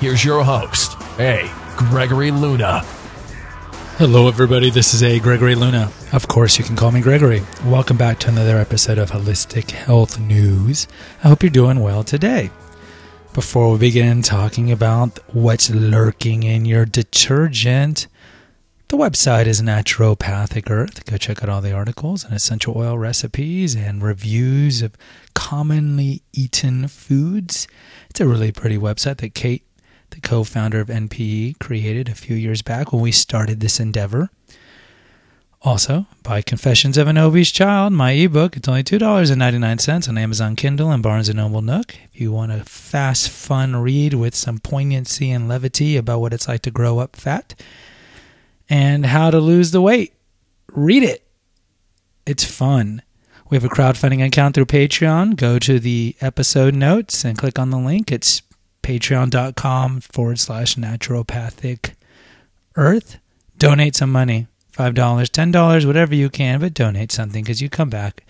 Here's your host, A. Gregory Luna. Hello, everybody. This is A. Gregory Luna. Of course, you can call me Gregory. Welcome back to another episode of Holistic Health News. I hope you're doing well today. Before we begin talking about what's lurking in your detergent, the website is Naturopathic Earth. Go check out all the articles and essential oil recipes and reviews of commonly eaten foods. It's a really pretty website that Kate the co founder of NPE, created a few years back when we started this endeavor. Also, buy Confessions of an Obese Child, my ebook. It's only $2.99 on Amazon Kindle and Barnes & Noble Nook. If you want a fast, fun read with some poignancy and levity about what it's like to grow up fat and how to lose the weight, read it. It's fun. We have a crowdfunding account through Patreon. Go to the episode notes and click on the link. It's patreon.com forward slash naturopathic earth. Donate some money $5, $10, whatever you can, but donate something because you come back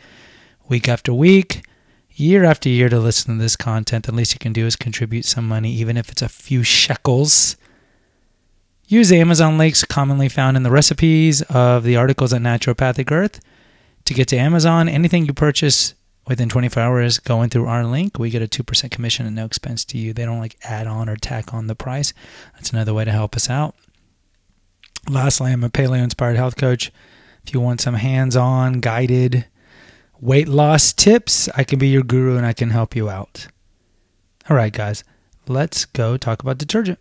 week after week, year after year to listen to this content. The least you can do is contribute some money, even if it's a few shekels. Use Amazon links commonly found in the recipes of the articles at Naturopathic Earth to get to Amazon. Anything you purchase within 24 hours going through our link, we get a 2% commission and no expense to you. They don't like add on or tack on the price. That's another way to help us out. Lastly, I'm a paleo inspired health coach. If you want some hands on, guided weight loss tips, I can be your guru and I can help you out. All right, guys, let's go talk about detergent.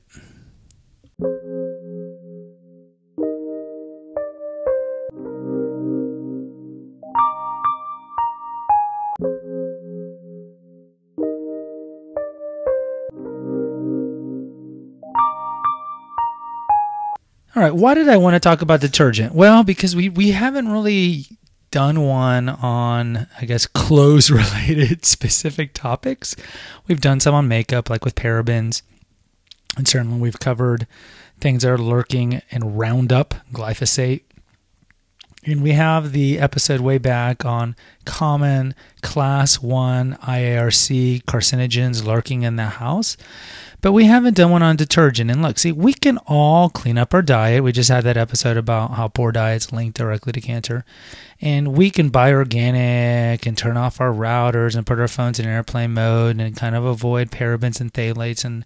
All right, why did I want to talk about detergent? Well, because we, we haven't really done one on, I guess, clothes related specific topics. We've done some on makeup, like with parabens. And certainly we've covered things that are lurking in Roundup, glyphosate. And we have the episode way back on common class 1 IARC carcinogens lurking in the house. But we haven't done one on detergent. And look, see, we can all clean up our diet. We just had that episode about how poor diets link directly to cancer. And we can buy organic and turn off our routers and put our phones in airplane mode and kind of avoid parabens and phthalates and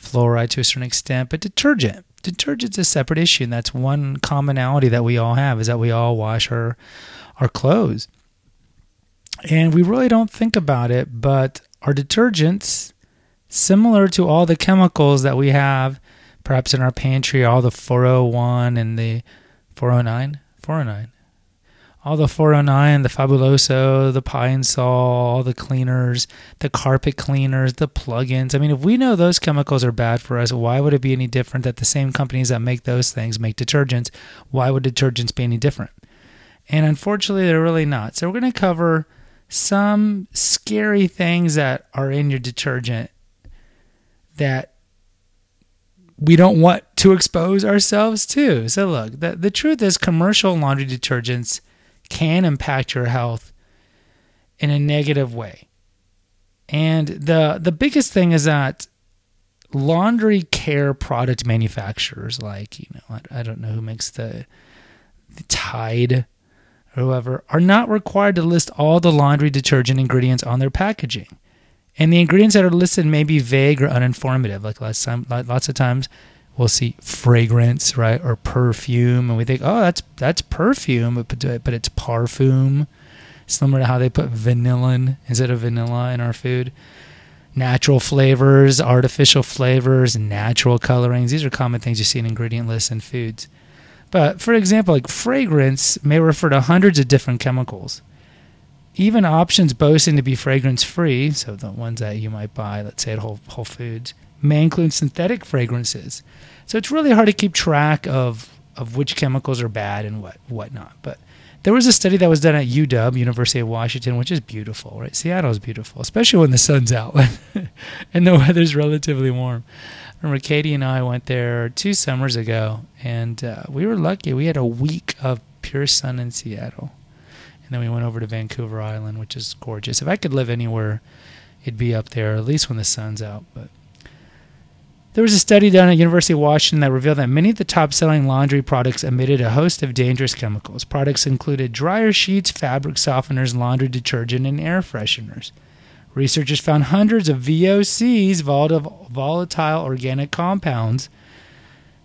fluoride to a certain extent. But detergent, detergent's a separate issue. And that's one commonality that we all have is that we all wash our, our clothes. And we really don't think about it, but our detergents similar to all the chemicals that we have perhaps in our pantry, all the 401 and the 409, 409. All the 409, the Fabuloso, the Pine Sol, all the cleaners, the carpet cleaners, the plugins. I mean, if we know those chemicals are bad for us, why would it be any different that the same companies that make those things make detergents? Why would detergents be any different? And unfortunately, they're really not. So, we're going to cover some scary things that are in your detergent that we don't want to expose ourselves to. So look, the, the truth is commercial laundry detergents can impact your health in a negative way. And the the biggest thing is that laundry care product manufacturers like, you know, I, I don't know who makes the, the Tide or whoever are not required to list all the laundry detergent ingredients on their packaging. And the ingredients that are listed may be vague or uninformative. Like lots, time, lots of times, we'll see fragrance, right, or perfume, and we think, oh, that's that's perfume, but but it's parfum. Similar to how they put vanilla instead of vanilla in our food. Natural flavors, artificial flavors, natural colorings. These are common things you see in ingredient lists in foods. But for example, like fragrance may refer to hundreds of different chemicals even options boasting to be fragrance free, so the ones that you might buy, let's say at Whole, Whole Foods, may include synthetic fragrances. So it's really hard to keep track of of which chemicals are bad and what whatnot. But there was a study that was done at UW, University of Washington, which is beautiful, right? Seattle is beautiful, especially when the sun's out and the weather's relatively warm. I remember Katie and I went there two summers ago, and uh, we were lucky. We had a week of pure sun in Seattle, and then we went over to Vancouver Island, which is gorgeous. If I could live anywhere, it'd be up there, at least when the sun's out. But there was a study done at University of Washington that revealed that many of the top-selling laundry products emitted a host of dangerous chemicals. Products included dryer sheets, fabric softeners, laundry detergent, and air fresheners. Researchers found hundreds of VOCs, volatile organic compounds,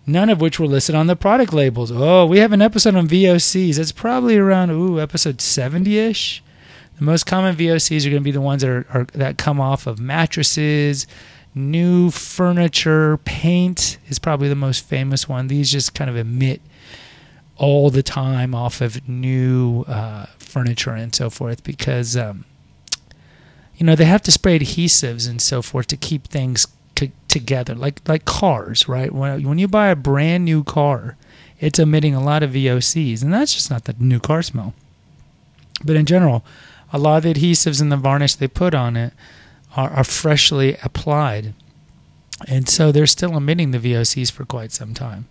none of which were listed on the product labels. Oh, we have an episode on VOCs. It's probably around ooh episode 70ish. The most common VOCs are going to be the ones that are, are that come off of mattresses, new furniture, paint is probably the most famous one. These just kind of emit all the time off of new uh, furniture and so forth because um, you know they have to spray adhesives and so forth to keep things together like like cars right when, when you buy a brand new car it's emitting a lot of VOCs and that's just not the new car smell but in general a lot of the adhesives and the varnish they put on it are, are freshly applied. And so they're still emitting the VOCs for quite some time.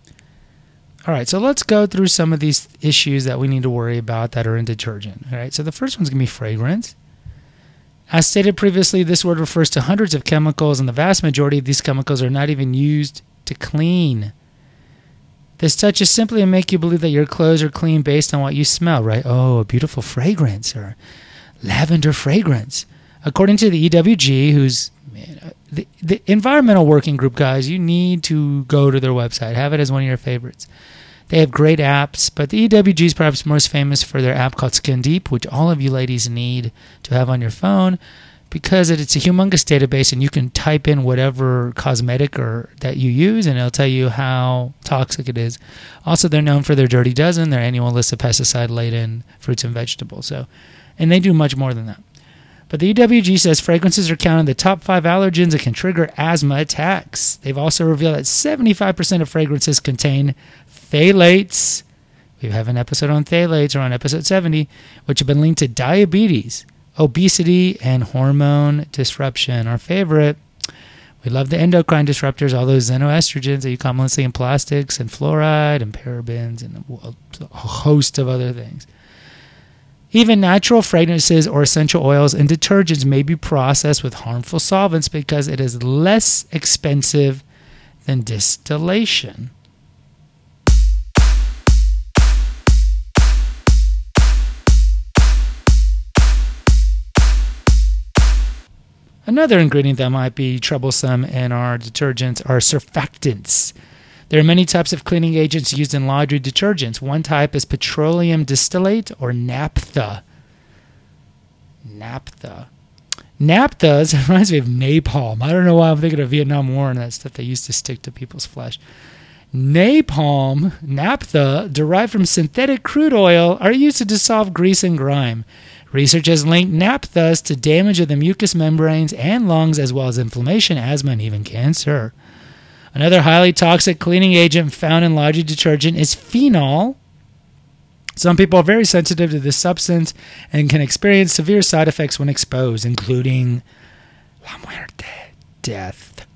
All right, so let's go through some of these issues that we need to worry about that are in detergent. All right, so the first one's to be fragrance. As stated previously, this word refers to hundreds of chemicals, and the vast majority of these chemicals are not even used to clean. This touch is simply to make you believe that your clothes are clean based on what you smell, right? Oh, a beautiful fragrance or lavender fragrance. According to the EWG, who's man, the, the environmental working group guys, you need to go to their website. Have it as one of your favorites. They have great apps, but the EWG is perhaps most famous for their app called Skin Deep, which all of you ladies need to have on your phone because it's a humongous database and you can type in whatever cosmetic or that you use and it'll tell you how toxic it is. Also, they're known for their Dirty Dozen, their annual list of pesticide laden fruits and vegetables. So, and they do much more than that. But the EWG says fragrances are counted the top five allergens that can trigger asthma attacks. They've also revealed that 75% of fragrances contain phthalates. We have an episode on phthalates or on episode 70, which have been linked to diabetes, obesity, and hormone disruption. Our favorite, we love the endocrine disruptors, all those xenoestrogens that you commonly see in plastics and fluoride and parabens and a host of other things. Even natural fragrances or essential oils and detergents may be processed with harmful solvents because it is less expensive than distillation. Another ingredient that might be troublesome in our detergents are surfactants. There are many types of cleaning agents used in laundry detergents. One type is petroleum distillate or naphtha. Naphtha. Naphtha reminds me of napalm. I don't know why I'm thinking of Vietnam War and that stuff they used to stick to people's flesh. Napalm, naphtha, derived from synthetic crude oil, are used to dissolve grease and grime. Research has linked naphthas to damage of the mucous membranes and lungs, as well as inflammation, asthma, and even cancer. Another highly toxic cleaning agent found in laundry detergent is phenol. Some people are very sensitive to this substance and can experience severe side effects when exposed, including la muerte, death.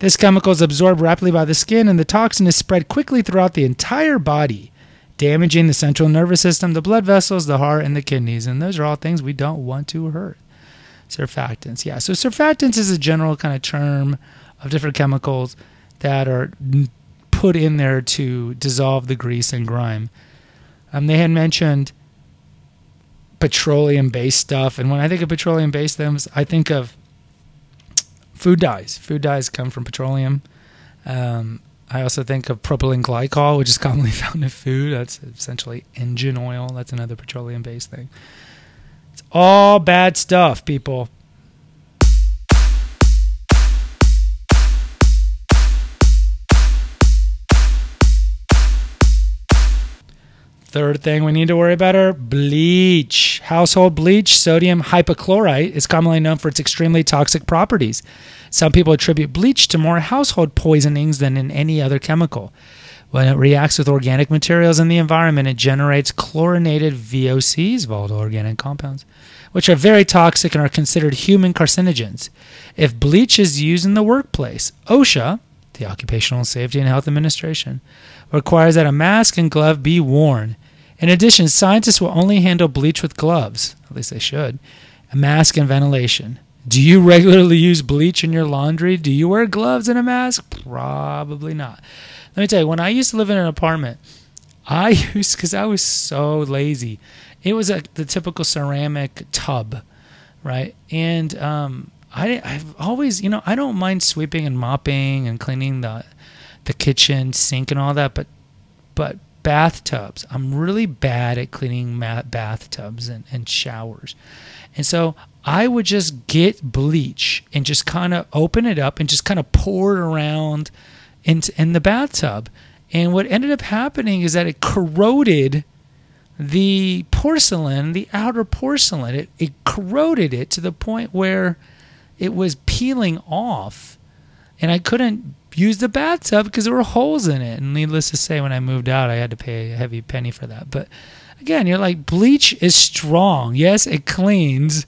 This chemical is absorbed rapidly by the skin, and the toxin is spread quickly throughout the entire body, damaging the central nervous system, the blood vessels, the heart, and the kidneys. And those are all things we don't want to hurt. Surfactants, yeah. So, surfactants is a general kind of term of different chemicals that are put in there to dissolve the grease and grime. Um, they had mentioned petroleum based stuff, and when I think of petroleum based things, I think of food dyes. Food dyes come from petroleum. Um, I also think of propylene glycol, which is commonly found in food. That's essentially engine oil. That's another petroleum based thing. It's all bad stuff, people. Third thing we need to worry about are bleach. Household bleach, sodium hypochlorite, is commonly known for its extremely toxic properties. Some people attribute bleach to more household poisonings than in any other chemical. When it reacts with organic materials in the environment, it generates chlorinated VOCs, volatile organic compounds, which are very toxic and are considered human carcinogens. If bleach is used in the workplace, OSHA, the Occupational Safety and Health Administration, requires that a mask and glove be worn. In addition, scientists will only handle bleach with gloves, at least they should, a mask and ventilation. Do you regularly use bleach in your laundry? Do you wear gloves and a mask? Probably not. Let me tell you, when I used to live in an apartment, I used because I was so lazy. It was a, the typical ceramic tub, right? And um, I, I've always, you know, I don't mind sweeping and mopping and cleaning the the kitchen sink and all that, but but bathtubs, I'm really bad at cleaning bathtubs and, and showers, and so I would just get bleach and just kind of open it up and just kind of pour it around in, in the bathtub. And what ended up happening is that it corroded the porcelain, the outer porcelain. It, it corroded it to the point where it was peeling off. And I couldn't use the bathtub because there were holes in it. And needless to say, when I moved out, I had to pay a heavy penny for that. But again, you're like, bleach is strong. Yes, it cleans,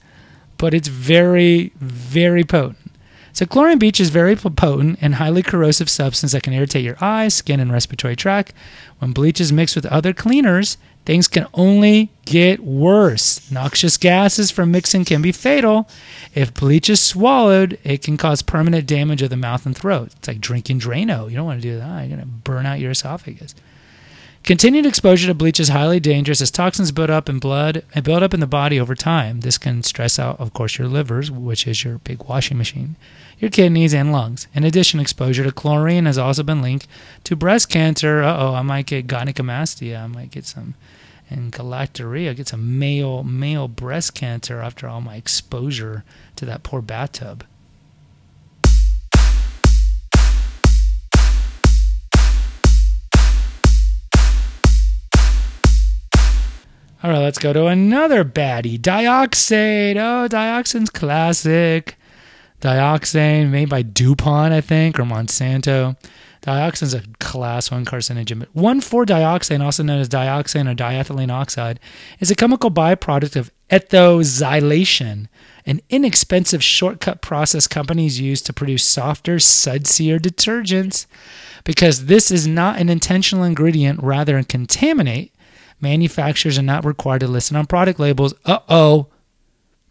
but it's very, very potent. So chlorine bleach is very potent and highly corrosive substance that can irritate your eyes, skin, and respiratory tract. When bleach is mixed with other cleaners, things can only get worse. Noxious gases from mixing can be fatal. If bleach is swallowed, it can cause permanent damage of the mouth and throat. It's like drinking Drano. You don't want to do that. You're going to burn out your esophagus. Continued exposure to bleach is highly dangerous as toxins build up in blood and build up in the body over time. This can stress out, of course, your livers, which is your big washing machine, your kidneys, and lungs. In addition, exposure to chlorine has also been linked to breast cancer. Uh oh, I might get gynecomastia. I might get some and galactorrhea, get some male male breast cancer after all my exposure to that poor bathtub. All right, let's go to another baddie. Dioxane. Oh, dioxane's classic. Dioxane, made by DuPont, I think, or Monsanto. Dioxane's a class 1 carcinogen. But 1,4-dioxane, also known as dioxane or diethylene oxide, is a chemical byproduct of ethoxylation, an inexpensive shortcut process companies use to produce softer, sudsier detergents. Because this is not an intentional ingredient, rather, a contaminate, manufacturers are not required to list it on product labels. Uh oh.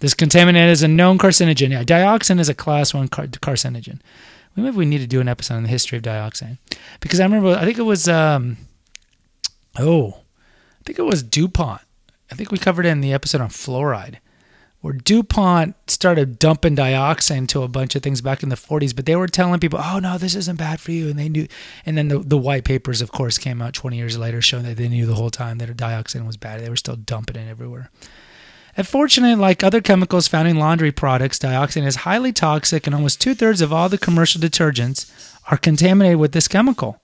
This contaminant is a known carcinogen. Yeah, dioxin is a class one car- carcinogen. Maybe we need to do an episode on the history of dioxin because I remember I think it was um, oh, I think it was DuPont. I think we covered it in the episode on fluoride where DuPont started dumping dioxin into a bunch of things back in the 40s, but they were telling people, oh, no, this isn't bad for you. And they knew. And then the, the white papers, of course, came out 20 years later showing that they knew the whole time that dioxin was bad. They were still dumping it everywhere. Unfortunately, like other chemicals found in laundry products, dioxin is highly toxic, and almost two thirds of all the commercial detergents are contaminated with this chemical.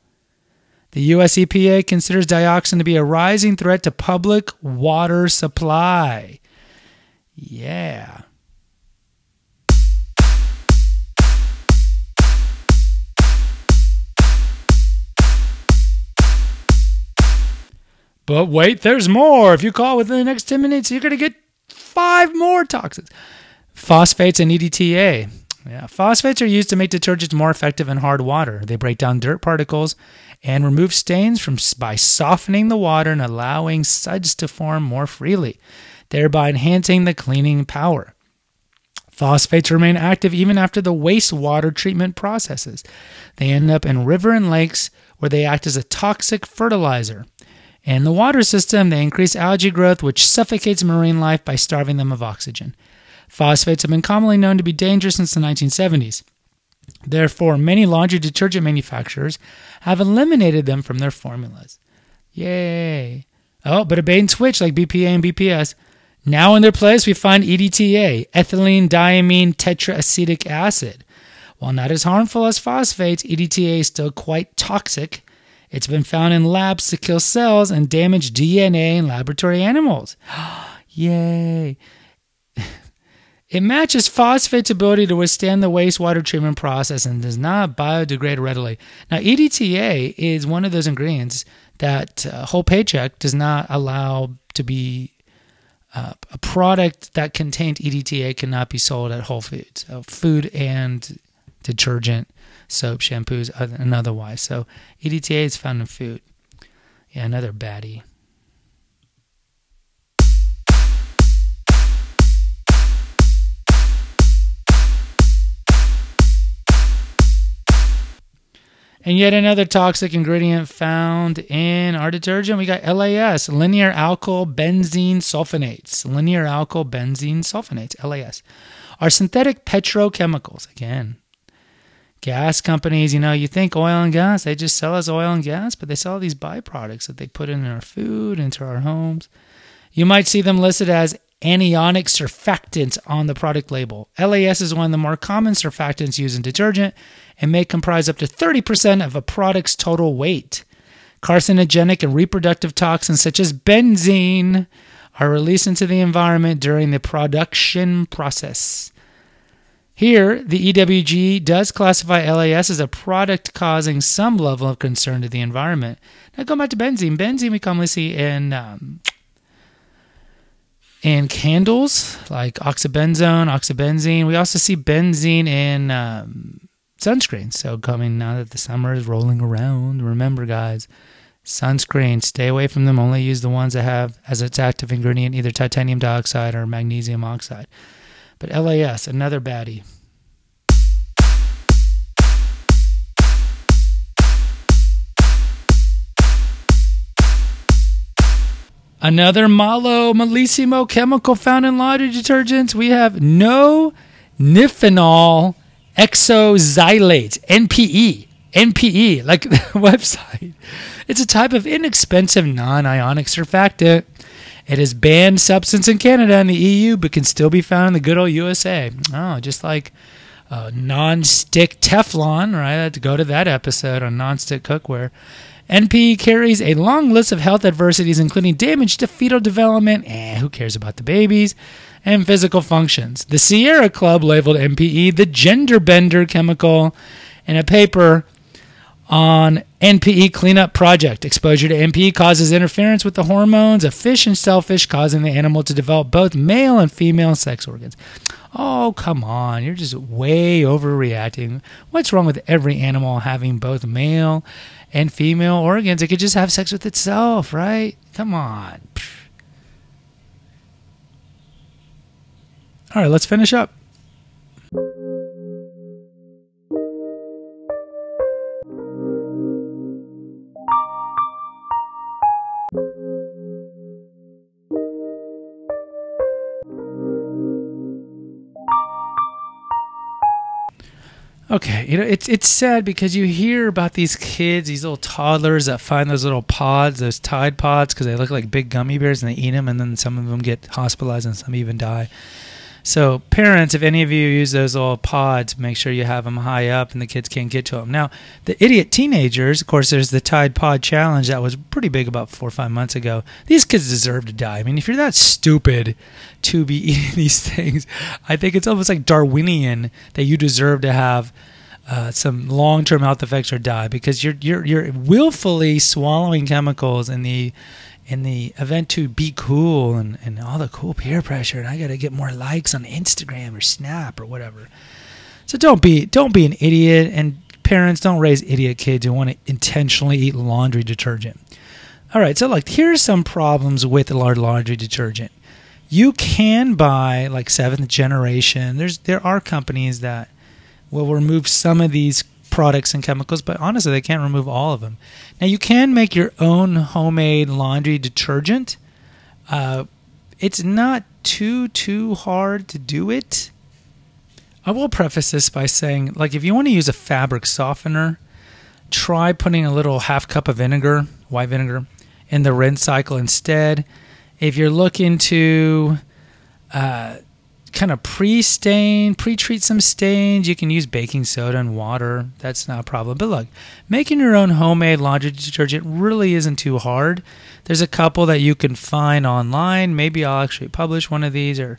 The US EPA considers dioxin to be a rising threat to public water supply. Yeah. But wait, there's more. If you call within the next 10 minutes, you're going to get five more toxins. Phosphates and EDTA. Yeah, phosphates are used to make detergents more effective in hard water. They break down dirt particles and remove stains from by softening the water and allowing suds to form more freely thereby enhancing the cleaning power. Phosphates remain active even after the wastewater treatment processes. They end up in river and lakes where they act as a toxic fertilizer. In the water system, they increase algae growth, which suffocates marine life by starving them of oxygen. Phosphates have been commonly known to be dangerous since the 1970s. Therefore, many laundry detergent manufacturers have eliminated them from their formulas. Yay! Oh, but a bait and switch like BPA and BPS now in their place, we find EDTA, ethylene diamine tetraacetic acid. While not as harmful as phosphates, EDTA is still quite toxic. It's been found in labs to kill cells and damage DNA in laboratory animals. Yay! It matches phosphate's ability to withstand the wastewater treatment process and does not biodegrade readily. Now, EDTA is one of those ingredients that uh, Whole Paycheck does not allow to be uh, a product that contained EDTA cannot be sold at Whole Foods. So food and detergent, soap, shampoos, and otherwise. So EDTA is found in food. Yeah, another baddie. And yet another toxic ingredient found in our detergent, we got LAS, linear alkyl benzene sulfonates. Linear alkyl benzene sulfonates, LAS, are synthetic petrochemicals. Again, gas companies, you know, you think oil and gas, they just sell us oil and gas, but they sell these byproducts that they put in our food, into our homes. You might see them listed as anionic surfactants on the product label. LAS is one of the more common surfactants used in detergent and may comprise up to 30% of a product's total weight. Carcinogenic and reproductive toxins such as benzene are released into the environment during the production process. Here, the EWG does classify LAS as a product causing some level of concern to the environment. Now, going back to benzene, benzene we commonly see in um, in candles like oxybenzone, oxybenzene. We also see benzene in um, sunscreen. So coming now that the summer is rolling around, remember guys, sunscreen, stay away from them. Only use the ones that have as its active ingredient either titanium dioxide or magnesium oxide. But LAS, another baddie. Another malo malissimo chemical found in laundry detergents. We have no niphenol exoxylate, NPE. NPE, like the website. It's a type of inexpensive non ionic surfactant. It is banned substance in Canada and the EU, but can still be found in the good old USA. Oh, just like uh, non-stick Teflon, right? I had to go to that episode on non-stick cookware. NPE carries a long list of health adversities, including damage to fetal development. Eh, who cares about the babies? and physical functions. The Sierra Club labeled NPE the gender bender chemical in a paper on NPE cleanup project. Exposure to NPE causes interference with the hormones of fish and shellfish, causing the animal to develop both male and female sex organs. Oh, come on. You're just way overreacting. What's wrong with every animal having both male and female organs? It could just have sex with itself, right? Come on. All right, let's finish up. Okay, you know it's it's sad because you hear about these kids, these little toddlers that find those little pods, those Tide pods, because they look like big gummy bears, and they eat them, and then some of them get hospitalized, and some even die. So, parents, if any of you use those little pods, make sure you have them high up and the kids can't get to them. Now, the idiot teenagers, of course, there's the Tide Pod Challenge that was pretty big about four or five months ago. These kids deserve to die. I mean, if you're that stupid to be eating these things, I think it's almost like Darwinian that you deserve to have. Uh, some long-term health effects or die because you're you're you're willfully swallowing chemicals in the in the event to be cool and, and all the cool peer pressure and I gotta get more likes on Instagram or Snap or whatever. So don't be don't be an idiot and parents don't raise idiot kids who want to intentionally eat laundry detergent. All right, so like here's some problems with laundry detergent. You can buy like seventh generation. There's there are companies that will remove some of these products and chemicals, but honestly, they can't remove all of them. Now, you can make your own homemade laundry detergent. Uh, it's not too too hard to do it. I will preface this by saying, like, if you want to use a fabric softener, try putting a little half cup of vinegar, white vinegar, in the rinse cycle instead. If you're looking to uh, kind of pre-stain, pre-treat some stains. You can use baking soda and water. That's not a problem. But look, making your own homemade laundry detergent really isn't too hard. There's a couple that you can find online. Maybe I'll actually publish one of these or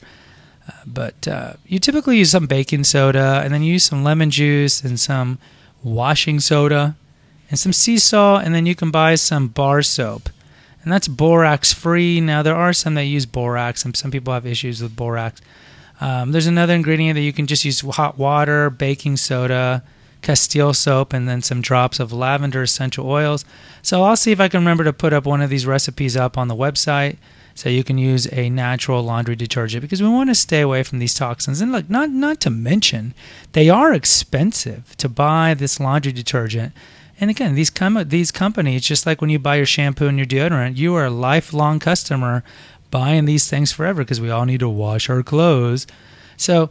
Uh, but uh, you typically use some baking soda, and then you use some lemon juice and some washing soda and some sea salt, and then you can buy some bar soap. And that's borax free. Now, there are some that use borax, and some people have issues with borax. Um, there's another ingredient that you can just use hot water, baking soda, Castile soap, and then some drops of lavender essential oils. So I'll see if I can remember to put up one of these recipes up on the website so you can use a natural laundry detergent because we want to stay away from these toxins. And look, not not to mention, they are expensive to buy this laundry detergent. And again, these com- these companies, just like when you buy your shampoo and your deodorant, you are a lifelong customer buying these things forever because we all need to wash our clothes. So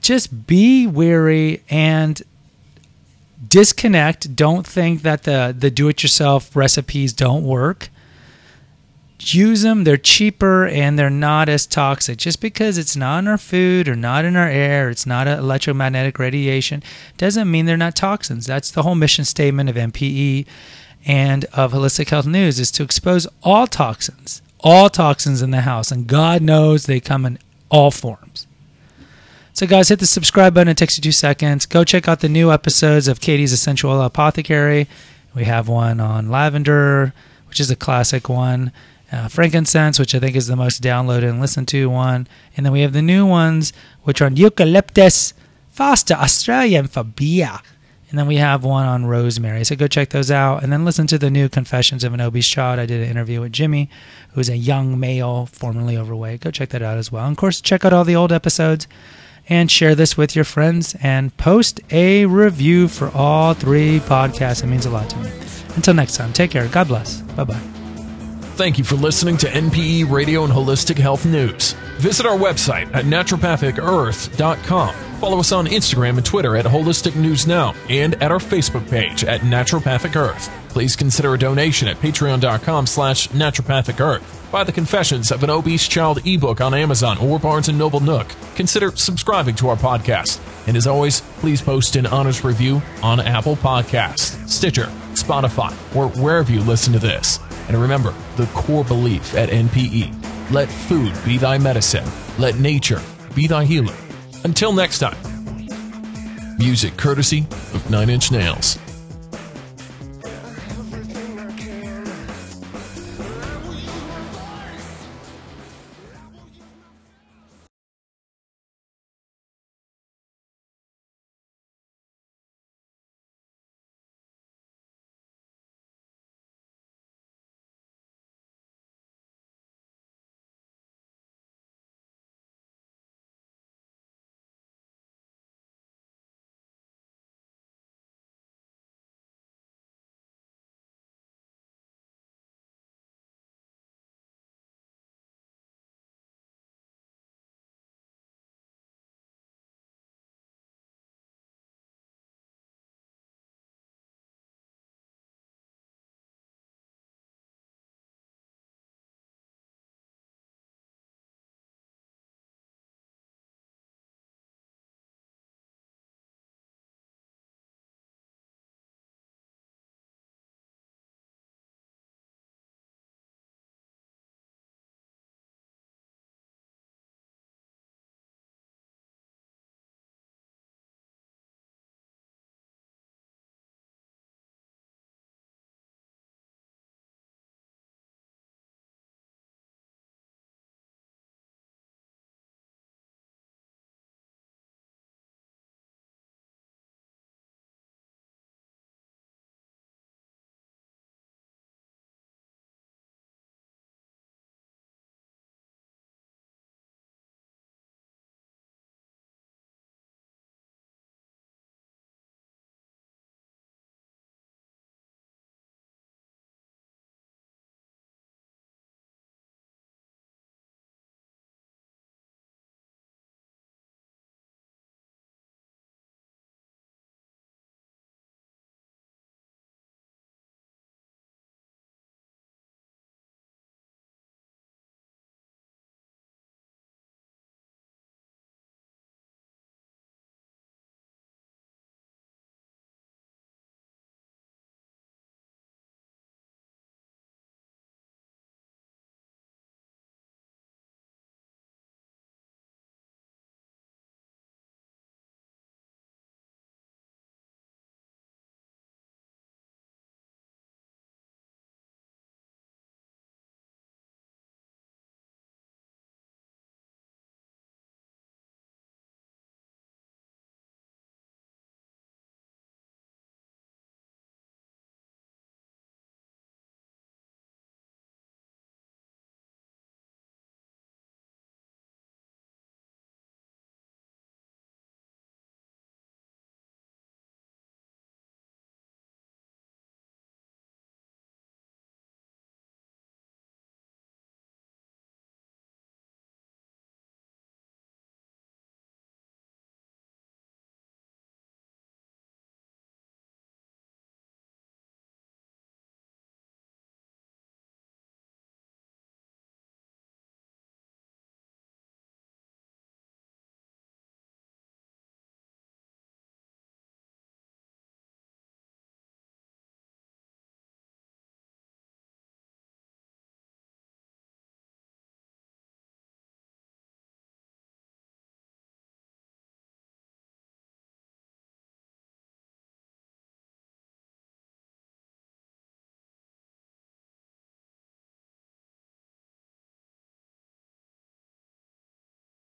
just be wary and disconnect. Don't think that the the do-it-yourself recipes don't work. Use them. They're cheaper and they're not as toxic. Just because it's not in our food or not in our air, it's not electromagnetic radiation, doesn't mean they're not toxins. That's the whole mission statement of NPE and of Holistic Health News is to expose all toxins, all toxins in the house, and God knows they come in all forms. So, guys, hit the subscribe button. It takes you two seconds. Go check out the new episodes of Katie's Essential Apothecary. We have one on lavender, which is a classic one, uh, frankincense, which I think is the most downloaded and listened to one. And then we have the new ones, which are on eucalyptus, Foster's Australian beer. And then we have one on rosemary. So go check those out. And then listen to the new Confessions of an Obese Child. I did an interview with Jimmy, who's a young male, formerly overweight. Go check that out as well. And of course, check out all the old episodes and share this with your friends and post a review for all three podcasts. It means a lot to me. Until next time, take care. God bless. Bye bye. Thank you for listening to NPE Radio and Holistic Health News. Visit our website at naturopathicearth.com. Follow us on Instagram and Twitter at Holistic News Now and at our Facebook page at Naturopathic Earth. Please consider a donation at patreon.com slash naturopathic earth. Buy the Confessions of an Obese Child ebook on Amazon or Barnes & Noble Nook. Consider subscribing to our podcast. And as always, please post an honest review on Apple Podcasts, Stitcher, Spotify, or wherever you listen to this. And remember the core belief at NPE. Let food be thy medicine. Let nature be thy healer. Until next time. Music courtesy of Nine Inch Nails.